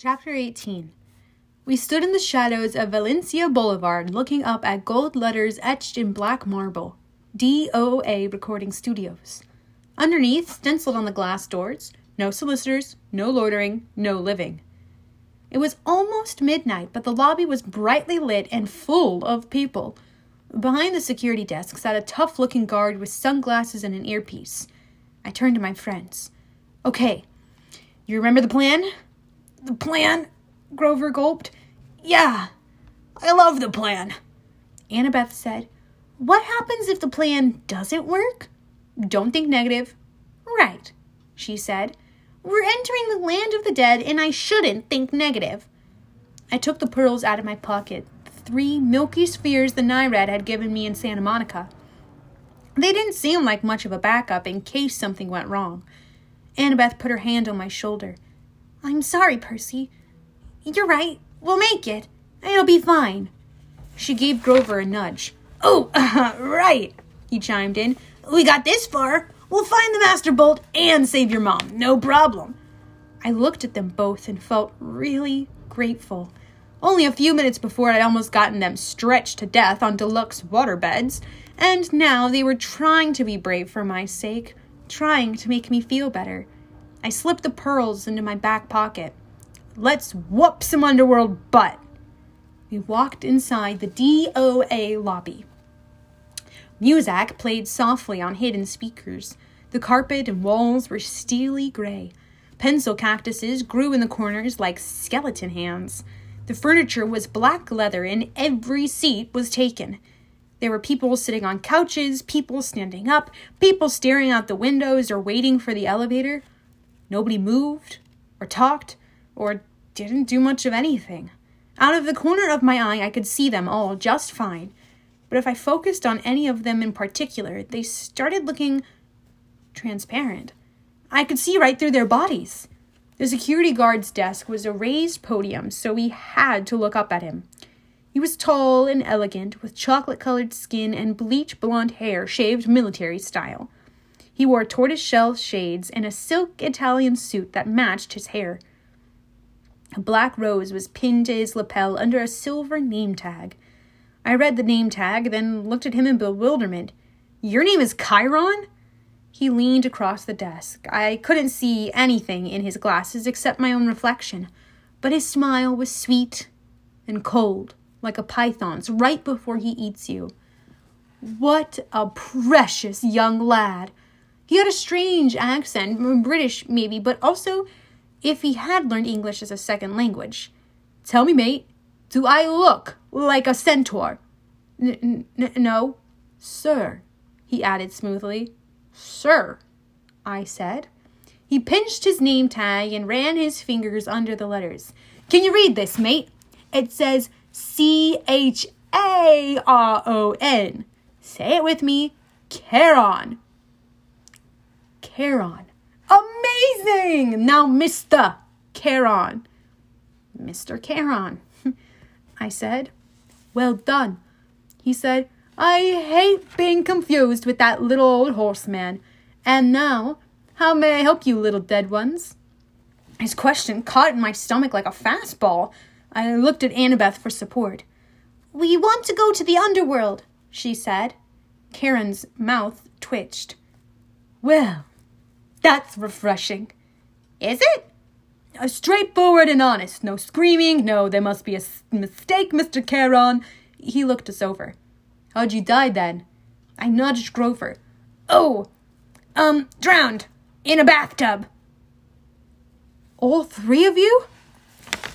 Chapter 18 We stood in the shadows of Valencia Boulevard looking up at gold letters etched in black marble DOA Recording Studios. Underneath, stenciled on the glass doors, no solicitors, no loitering, no living. It was almost midnight, but the lobby was brightly lit and full of people. Behind the security desk sat a tough looking guard with sunglasses and an earpiece. I turned to my friends. Okay, you remember the plan? The plan? Grover gulped. Yeah, I love the plan. Annabeth said, What happens if the plan doesn't work? Don't think negative. Right, she said. We're entering the land of the dead, and I shouldn't think negative. I took the pearls out of my pocket, the three milky spheres the Nereid had given me in Santa Monica. They didn't seem like much of a backup in case something went wrong. Annabeth put her hand on my shoulder. I'm sorry, Percy. You're right. We'll make it. It'll be fine. She gave Grover a nudge. Oh, uh, right, he chimed in. We got this far. We'll find the Master Bolt and save your mom. No problem. I looked at them both and felt really grateful. Only a few minutes before I'd almost gotten them stretched to death on deluxe waterbeds, and now they were trying to be brave for my sake, trying to make me feel better. I slipped the pearls into my back pocket. Let's whoop some underworld butt. We walked inside the DOA lobby. Muzak played softly on hidden speakers. The carpet and walls were steely gray. Pencil cactuses grew in the corners like skeleton hands. The furniture was black leather and every seat was taken. There were people sitting on couches, people standing up, people staring out the windows or waiting for the elevator. Nobody moved, or talked, or didn't do much of anything. Out of the corner of my eye, I could see them all just fine. But if I focused on any of them in particular, they started looking transparent. I could see right through their bodies. The security guard's desk was a raised podium, so we had to look up at him. He was tall and elegant, with chocolate colored skin and bleach blonde hair shaved military style. He wore tortoiseshell shades and a silk Italian suit that matched his hair. A black rose was pinned to his lapel under a silver name tag. I read the name tag, then looked at him in bewilderment. Your name is Chiron? He leaned across the desk. I couldn't see anything in his glasses except my own reflection, but his smile was sweet and cold like a python's right before he eats you. What a precious young lad! He had a strange accent, British maybe, but also if he had learned English as a second language. Tell me, mate, do I look like a centaur? N- n- no, sir, he added smoothly. Sir, I said. He pinched his name tag and ran his fingers under the letters. Can you read this, mate? It says C H A R O N. Say it with me. Charon. Charon. Amazing! Now, Mr. Charon. Mr. Charon, I said. Well done. He said, I hate being confused with that little old horseman. And now, how may I help you, little dead ones? His question caught in my stomach like a fastball. I looked at Annabeth for support. We want to go to the underworld, she said. Charon's mouth twitched. Well, that's refreshing. Is it? Straightforward and honest. No screaming. No, there must be a s- mistake, Mr. Charon. He looked us over. How'd you die then? I nudged Grover. Oh, um, drowned in a bathtub. All three of you?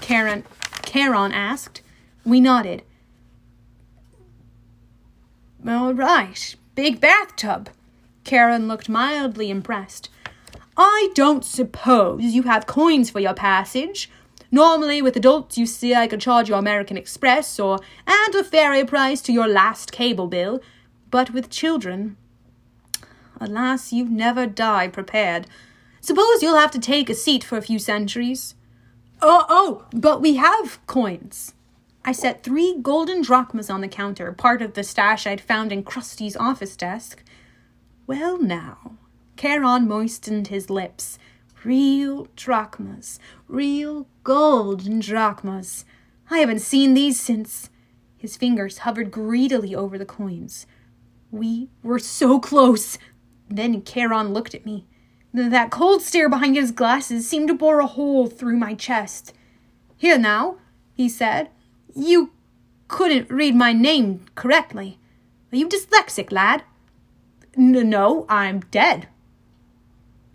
Karen Charon asked. We nodded. All right, big bathtub. Charon looked mildly impressed. I don't suppose you have coins for your passage. Normally, with adults, you see, I could charge you American Express or add a ferry price to your last cable bill. But with children, alas, you never die prepared. Suppose you'll have to take a seat for a few centuries. Oh, oh, but we have coins. I set three golden drachmas on the counter, part of the stash I'd found in Crusty's office desk. Well, now, Charon moistened his lips. Real drachmas. Real golden drachmas. I haven't seen these since. His fingers hovered greedily over the coins. We were so close. Then Charon looked at me. That cold stare behind his glasses seemed to bore a hole through my chest. Here now, he said. You couldn't read my name correctly. Are you dyslexic, lad? N- no, I'm dead.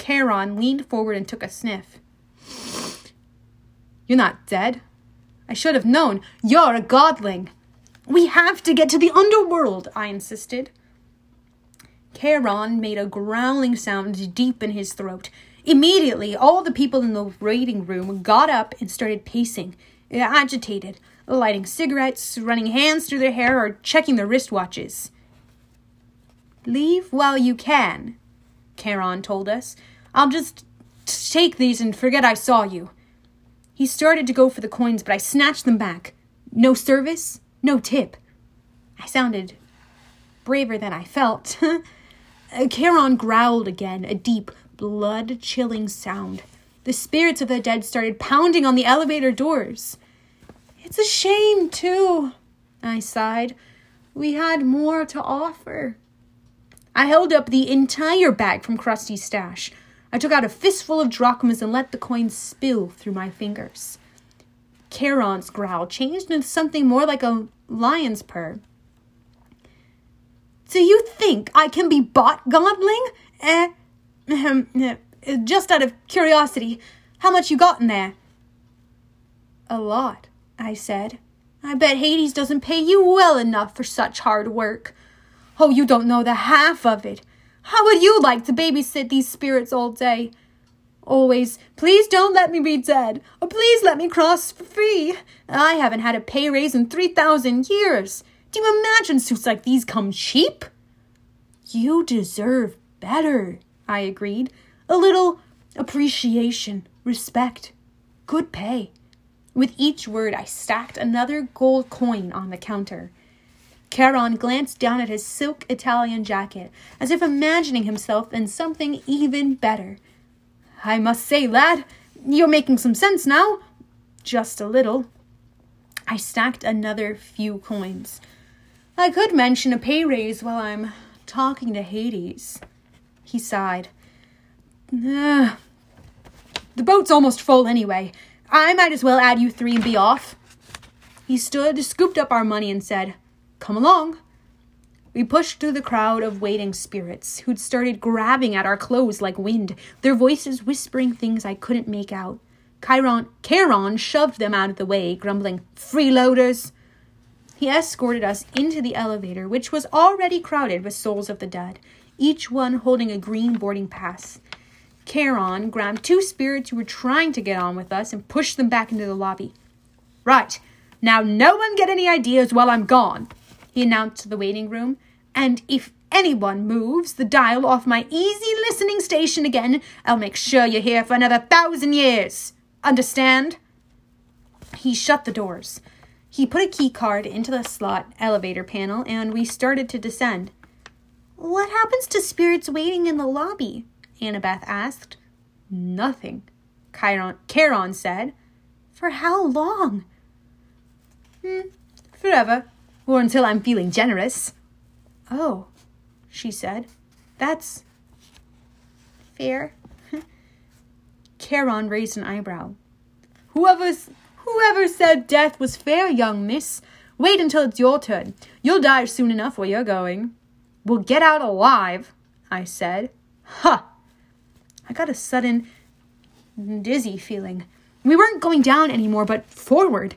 Charon leaned forward and took a sniff. You're not dead. I should have known. You're a godling. We have to get to the underworld, I insisted. Charon made a growling sound deep in his throat. Immediately, all the people in the waiting room got up and started pacing, agitated, lighting cigarettes, running hands through their hair, or checking their wristwatches. Leave while you can, Charon told us. I'll just take these and forget I saw you. He started to go for the coins, but I snatched them back. No service, no tip. I sounded braver than I felt. Charon growled again, a deep, blood chilling sound. The spirits of the dead started pounding on the elevator doors. It's a shame, too, I sighed. We had more to offer. I held up the entire bag from Crusty's stash. I took out a fistful of drachmas and let the coins spill through my fingers. Charon's growl changed into something more like a lion's purr. Do you think I can be bought, Godling? Eh, eh, just out of curiosity, how much you got in there? A lot, I said. I bet Hades doesn't pay you well enough for such hard work. Oh, you don't know the half of it. How would you like to babysit these spirits all day? Always, please don't let me be dead, or please let me cross for free. I haven't had a pay raise in 3,000 years. Do you imagine suits like these come cheap? You deserve better, I agreed. A little appreciation, respect, good pay. With each word, I stacked another gold coin on the counter. Charon glanced down at his silk Italian jacket, as if imagining himself in something even better. I must say, lad, you're making some sense now. Just a little. I stacked another few coins. I could mention a pay raise while I'm talking to Hades. He sighed. the boat's almost full anyway. I might as well add you three and be off. He stood, scooped up our money, and said, Come along. We pushed through the crowd of waiting spirits who'd started grabbing at our clothes like wind, their voices whispering things I couldn't make out. Chiron, Charon shoved them out of the way, grumbling, Freeloaders! He escorted us into the elevator, which was already crowded with souls of the dead, each one holding a green boarding pass. Charon grabbed two spirits who were trying to get on with us and pushed them back into the lobby. Right, now no one get any ideas while I'm gone, he announced to the waiting room. And if anyone moves the dial off my easy listening station again, I'll make sure you're here for another thousand years. Understand? He shut the doors. He put a key card into the slot elevator panel and we started to descend. What happens to spirits waiting in the lobby? Annabeth asked. Nothing, Chiron, Charon said. For how long? Hmm, forever, or until I'm feeling generous. Oh, she said. That's fair. Charon raised an eyebrow. Whoever's Whoever said death was fair, young miss? Wait until it's your turn. You'll die soon enough where you're going. We'll get out alive, I said. Ha! I got a sudden dizzy feeling. We weren't going down anymore, but forward.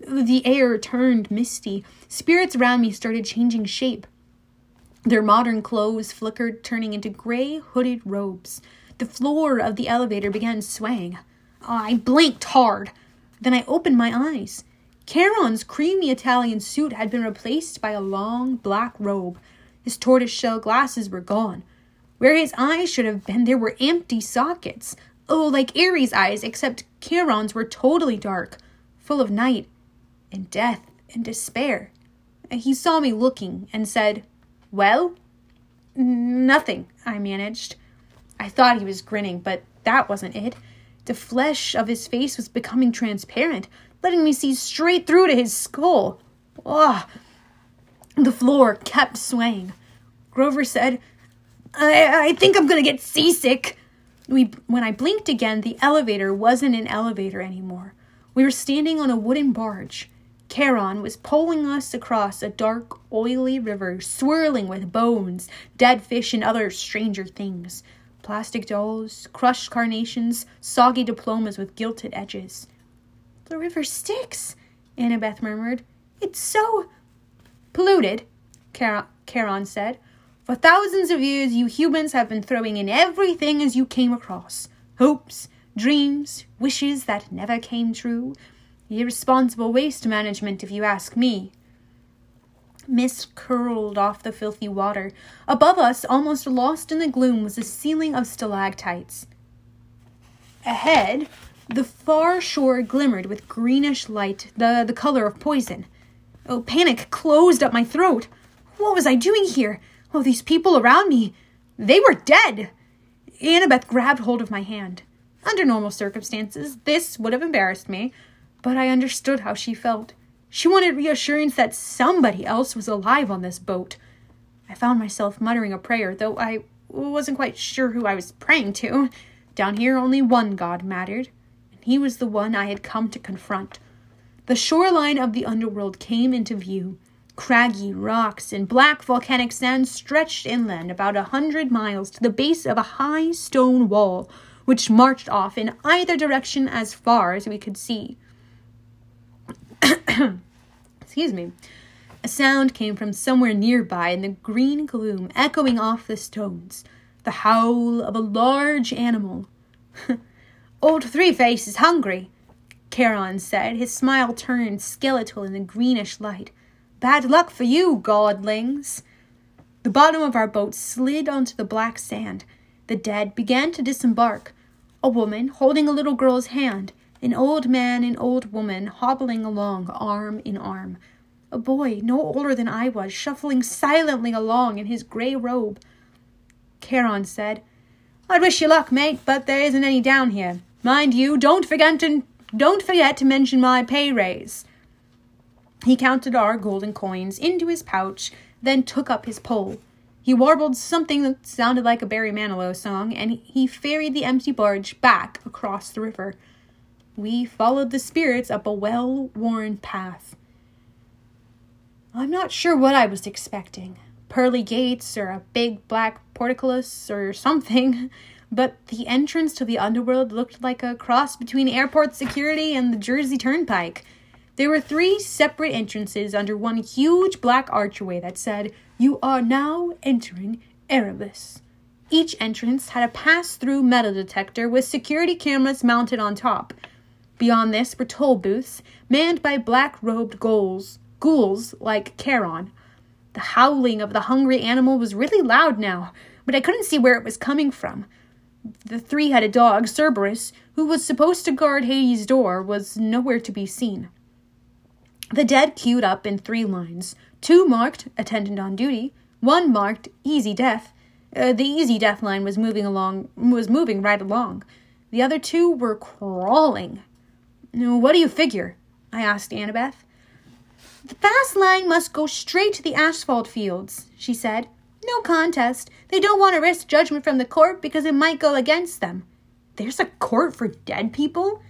The air turned misty. Spirits around me started changing shape. Their modern clothes flickered, turning into gray hooded robes. The floor of the elevator began swaying. I blinked hard. Then I opened my eyes. Charon's creamy Italian suit had been replaced by a long black robe. His tortoiseshell glasses were gone. Where his eyes should have been, there were empty sockets. Oh, like Ares' eyes, except Charon's were totally dark, full of night and death and despair. He saw me looking and said, Well? Nothing, I managed. I thought he was grinning, but that wasn't it. The flesh of his face was becoming transparent, letting me see straight through to his skull. Ugh. The floor kept swaying. Grover said, I, I think I'm gonna get seasick. We, when I blinked again, the elevator wasn't an elevator anymore. We were standing on a wooden barge. Charon was poling us across a dark, oily river, swirling with bones, dead fish, and other stranger things plastic dolls, crushed carnations, soggy diplomas with gilded edges. The river Styx, Annabeth murmured. It's so polluted, Charon said. For thousands of years, you humans have been throwing in everything as you came across hopes, dreams, wishes that never came true. Irresponsible waste management, if you ask me. Mist curled off the filthy water. Above us, almost lost in the gloom, was a ceiling of stalactites. Ahead, the far shore glimmered with greenish light, the, the color of poison. Oh, panic closed up my throat. What was I doing here? Oh, these people around me. They were dead. Annabeth grabbed hold of my hand. Under normal circumstances, this would have embarrassed me, but I understood how she felt. She wanted reassurance that somebody else was alive on this boat. I found myself muttering a prayer, though I wasn't quite sure who I was praying to. Down here, only one God mattered, and he was the one I had come to confront. The shoreline of the underworld came into view. Craggy rocks and black volcanic sand stretched inland about a hundred miles to the base of a high stone wall, which marched off in either direction as far as we could see. Excuse me. A sound came from somewhere nearby in the green gloom, echoing off the stones. The howl of a large animal. Old Three Face is hungry, Charon said, his smile turned skeletal in the greenish light. Bad luck for you, godlings. The bottom of our boat slid onto the black sand. The dead began to disembark. A woman holding a little girl's hand, an old man and old woman hobbling along arm in arm. A boy, no older than I was, shuffling silently along in his gray robe. Charon said, I'd wish you luck, mate, but there isn't any down here. Mind you, don't forget to, don't forget to mention my pay raise. He counted our golden coins into his pouch, then took up his pole. He warbled something that sounded like a Barry Manilow song, and he ferried the empty barge back across the river. We followed the spirits up a well worn path. I'm not sure what I was expecting pearly gates or a big black portcullis or something, but the entrance to the underworld looked like a cross between airport security and the Jersey Turnpike. There were three separate entrances under one huge black archway that said, You are now entering Erebus. Each entrance had a pass through metal detector with security cameras mounted on top. Beyond this were toll booths, manned by black robed ghouls, ghouls like Charon. The howling of the hungry animal was really loud now, but I couldn't see where it was coming from. The three headed dog, Cerberus, who was supposed to guard Hades' door, was nowhere to be seen. The dead queued up in three lines two marked attendant on duty, one marked easy death. Uh, the easy death line was moving along was moving right along. The other two were crawling what do you figure? I asked Annabeth. The fast line must go straight to the Asphodel fields, she said. No contest. They don't want to risk judgment from the court because it might go against them. There's a court for dead people?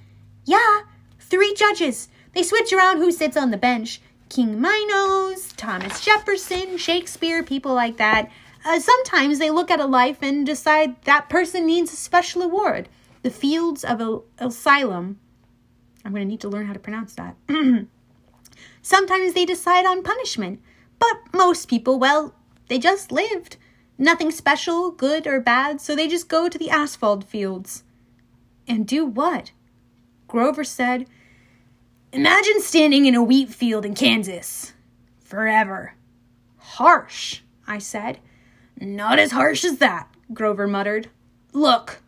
Yeah, three judges. They switch around who sits on the bench. King Minos, Thomas Jefferson, Shakespeare, people like that. Uh, sometimes they look at a life and decide that person needs a special award. The fields of Asylum I'm going to need to learn how to pronounce that. Sometimes they decide on punishment, but most people, well, they just lived. Nothing special, good or bad, so they just go to the Asphodel fields. And do what? Grover said, Imagine standing in a wheat field in Kansas. Forever. Harsh, I said. Not as harsh as that, Grover muttered. Look.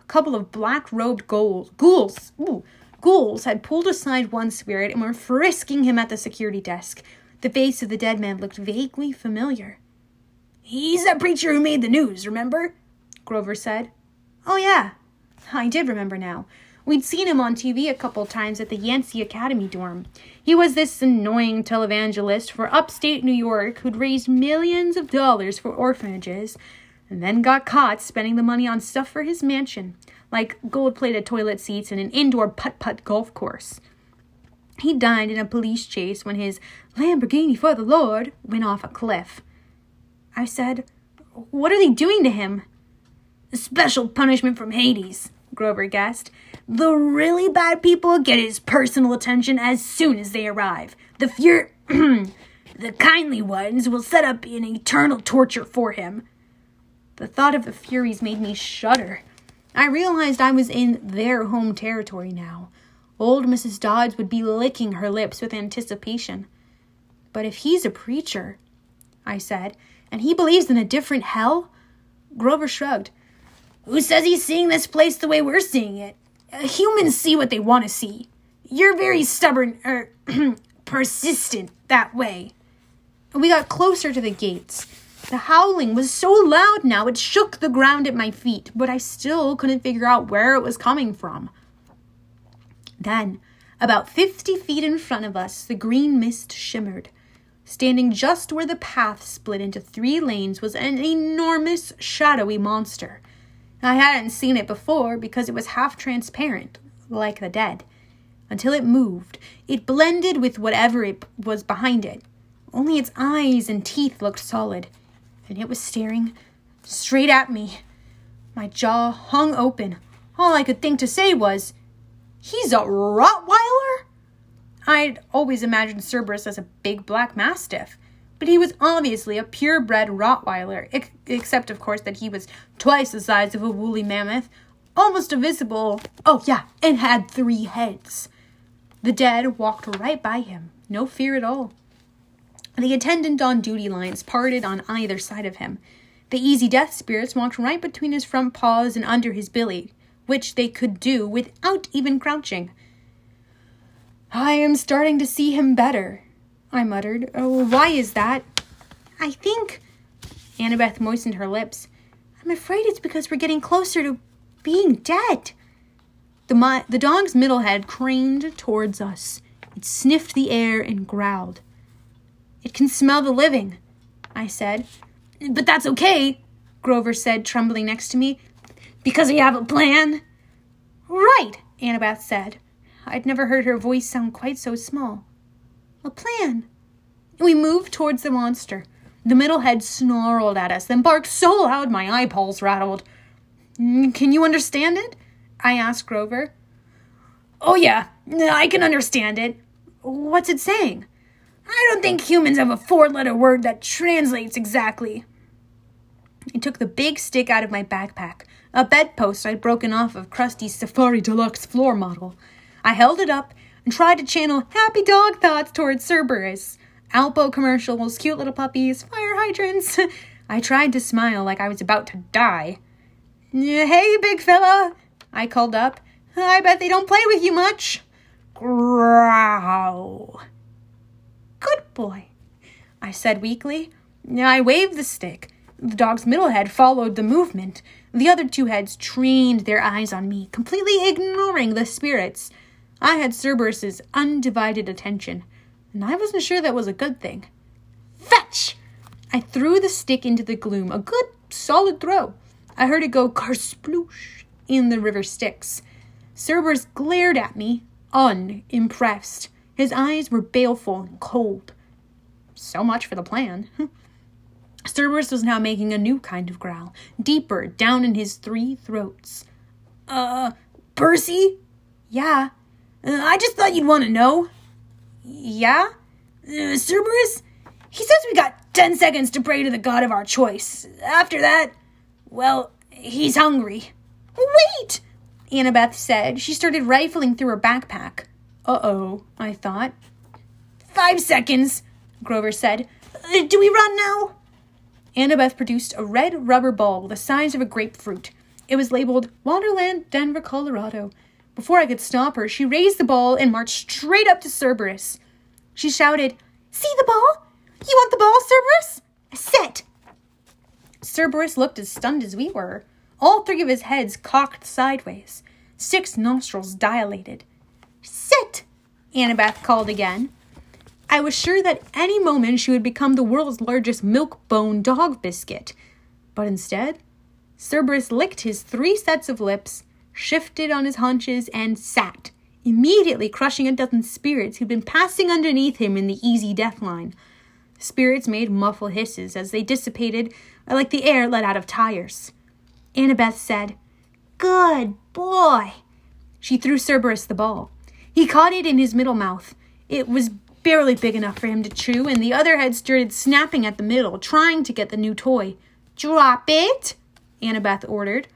A couple of black robed ghouls, ghouls, ooh, Ghouls had pulled aside one spirit and were frisking him at the security desk. The face of the dead man looked vaguely familiar. He's that preacher who made the news, remember? Grover said. Oh, yeah. I did remember now. We'd seen him on TV a couple times at the Yancey Academy dorm. He was this annoying televangelist for upstate New York who'd raised millions of dollars for orphanages and then got caught spending the money on stuff for his mansion, like gold plated toilet seats and an indoor putt putt golf course. He died in a police chase when his Lamborghini for the Lord went off a cliff. I said, What are they doing to him? Special punishment from Hades, Grover guessed. The really bad people get his personal attention as soon as they arrive. The few, the kindly ones will set up an eternal torture for him. The thought of the Furies made me shudder. I realized I was in their home territory now. Old Mrs. Dodds would be licking her lips with anticipation. But if he's a preacher, I said, and he believes in a different hell? Grover shrugged. Who says he's seeing this place the way we're seeing it? Uh, humans see what they want to see. You're very stubborn, er, persistent that way. We got closer to the gates. The howling was so loud now it shook the ground at my feet, but I still couldn't figure out where it was coming from. Then, about fifty feet in front of us, the green mist shimmered. Standing just where the path split into three lanes was an enormous, shadowy monster. I hadn't seen it before because it was half transparent, like the dead. Until it moved, it blended with whatever it was behind it. Only its eyes and teeth looked solid, and it was staring straight at me. My jaw hung open. All I could think to say was, He's a Rottweiler? I'd always imagined Cerberus as a big black mastiff, but he was obviously a purebred Rottweiler, ex- except, of course, that he was twice the size of a woolly mammoth, almost invisible. Oh, yeah, and had three heads. The dead walked right by him, no fear at all. The attendant on duty lines parted on either side of him. The easy death spirits walked right between his front paws and under his billy, which they could do without even crouching. I am starting to see him better, I muttered. Oh, why is that? I think. Annabeth moistened her lips. I'm afraid it's because we're getting closer to being dead. The, mi- the dog's middle head craned towards us. It sniffed the air and growled. It can smell the living, I said. But that's okay, Grover said, trembling next to me. Because we have a plan. Right, Annabeth said. I'd never heard her voice sound quite so small. A plan. We moved towards the monster. The middle head snarled at us, then barked so loud my eyeballs rattled. Mm, can you understand it? I asked Grover. Oh, yeah, I can understand it. What's it saying? I don't think humans have a four letter word that translates exactly. I took the big stick out of my backpack, a bedpost I'd broken off of Crusty's Safari Deluxe floor model. I held it up and tried to channel happy dog thoughts towards Cerberus. Alpo commercials, cute little puppies, fire hydrants. I tried to smile like I was about to die. Hey, big fella, I called up. I bet they don't play with you much. Growl. Good boy, I said weakly. I waved the stick. The dog's middle head followed the movement. The other two heads trained their eyes on me, completely ignoring the spirits. I had Cerberus's undivided attention, and I wasn't sure that was a good thing. Fetch! I threw the stick into the gloom, a good, solid throw. I heard it go karsploosh in the river Styx. Cerberus glared at me, unimpressed. His eyes were baleful and cold. So much for the plan. Cerberus was now making a new kind of growl, deeper down in his three throats. Uh, Percy? Yeah. Uh, I just thought you'd want to know. Yeah? Uh, Cerberus? He says we got ten seconds to pray to the god of our choice. After that, well, he's hungry. Wait! Annabeth said. She started rifling through her backpack. Uh oh, I thought. Five seconds, Grover said. Uh, do we run now? Annabeth produced a red rubber ball the size of a grapefruit. It was labeled Waterland, Denver, Colorado. Before I could stop her, she raised the ball and marched straight up to Cerberus. She shouted, See the ball? You want the ball, Cerberus? Set! Cerberus looked as stunned as we were. all three of his heads cocked sideways, six nostrils dilated. Sit! Annabeth called again. I was sure that any moment she would become the world's largest milk bone dog biscuit. But instead, Cerberus licked his three sets of lips, shifted on his haunches, and sat, immediately crushing a dozen spirits who'd been passing underneath him in the easy death line. Spirits made muffled hisses as they dissipated like the air let out of tires. Annabeth said, Good boy. She threw Cerberus the ball. He caught it in his middle mouth. It was barely big enough for him to chew, and the other head started snapping at the middle, trying to get the new toy. Drop it, Annabeth ordered.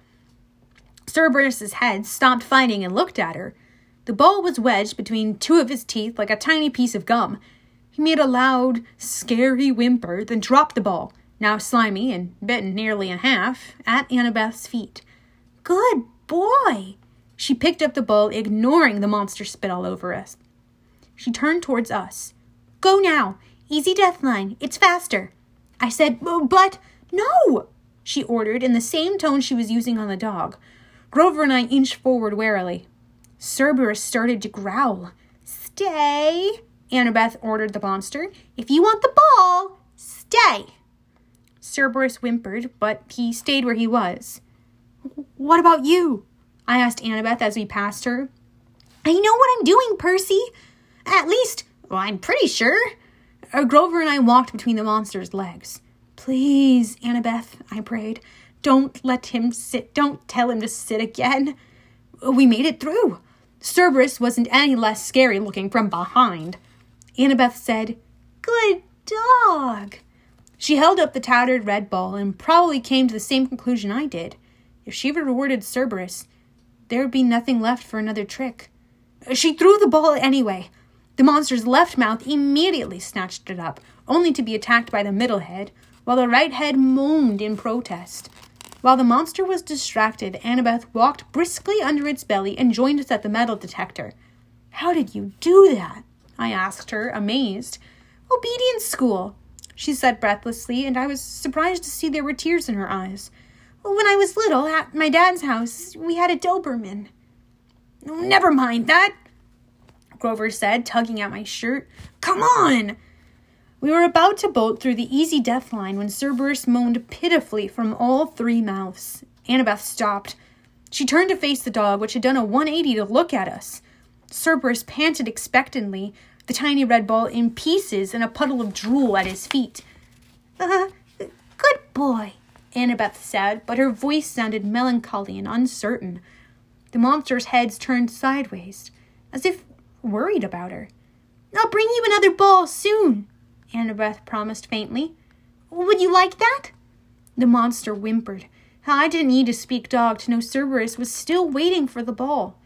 Cerberus's head stopped fighting and looked at her. The ball was wedged between two of his teeth like a tiny piece of gum. He made a loud, scary whimper, then dropped the ball, now slimy and bitten nearly in half, at Annabeth's feet. Good boy! She picked up the ball, ignoring the monster spit all over us. She turned towards us. Go now! Easy death line. It's faster. I said, oh, but no! She ordered in the same tone she was using on the dog. Grover and I inched forward warily. Cerberus started to growl. Stay, Annabeth ordered the monster. If you want the ball, stay. Cerberus whimpered, but he stayed where he was. What about you? I asked Annabeth as we passed her. I know what I'm doing, Percy. At least, well, I'm pretty sure. Uh, Grover and I walked between the monster's legs. Please, Annabeth, I prayed. Don't let him sit. Don't tell him to sit again. We made it through. Cerberus wasn't any less scary looking from behind. Annabeth said, Good dog. She held up the tattered red ball and probably came to the same conclusion I did. If she rewarded Cerberus, there would be nothing left for another trick. She threw the ball anyway. The monster's left mouth immediately snatched it up, only to be attacked by the middle head, while the right head moaned in protest. While the monster was distracted, Annabeth walked briskly under its belly and joined us at the metal detector. How did you do that? I asked her, amazed. Obedience school she said breathlessly, and I was surprised to see there were tears in her eyes. When I was little, at my dad's house, we had a Doberman. Never mind that, Grover said, tugging at my shirt. Come on! We were about to bolt through the easy death line when Cerberus moaned pitifully from all three mouths. Annabeth stopped. She turned to face the dog, which had done a 180 to look at us. Cerberus panted expectantly, the tiny red ball in pieces and a puddle of drool at his feet. Uh, good boy, Annabeth said, but her voice sounded melancholy and uncertain. The monster's heads turned sideways, as if worried about her. I'll bring you another ball soon, Annabeth promised faintly. Would you like that? The monster whimpered. I didn't need to speak dog to know Cerberus was still waiting for the ball.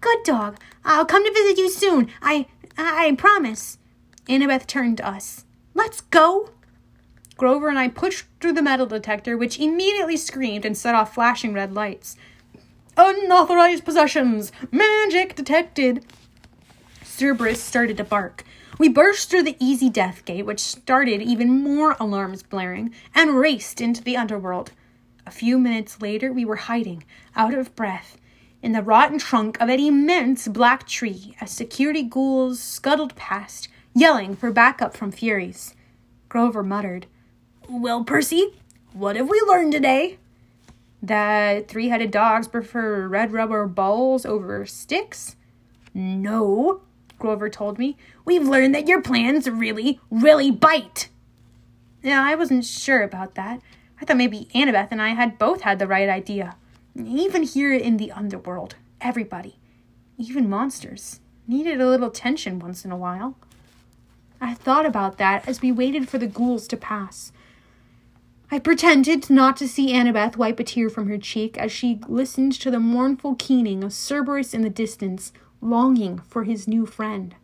Good dog. I'll come to visit you soon. I I promise. Annabeth turned to us. Let's go. Grover and I pushed through the metal detector, which immediately screamed and set off flashing red lights. Unauthorized possessions! Magic detected! Cerberus started to bark. We burst through the easy death gate, which started even more alarms blaring, and raced into the underworld. A few minutes later, we were hiding, out of breath, in the rotten trunk of an immense black tree as security ghouls scuttled past, yelling for backup from Furies. Grover muttered, Well, Percy, what have we learned today? That three headed dogs prefer red rubber balls over sticks? No, Grover told me. We've learned that your plans really, really bite. Yeah, I wasn't sure about that. I thought maybe Annabeth and I had both had the right idea. Even here in the underworld, everybody, even monsters, needed a little tension once in a while. I thought about that as we waited for the ghouls to pass. I pretended not to see Annabeth wipe a tear from her cheek as she listened to the mournful keening of Cerberus in the distance, longing for his new friend.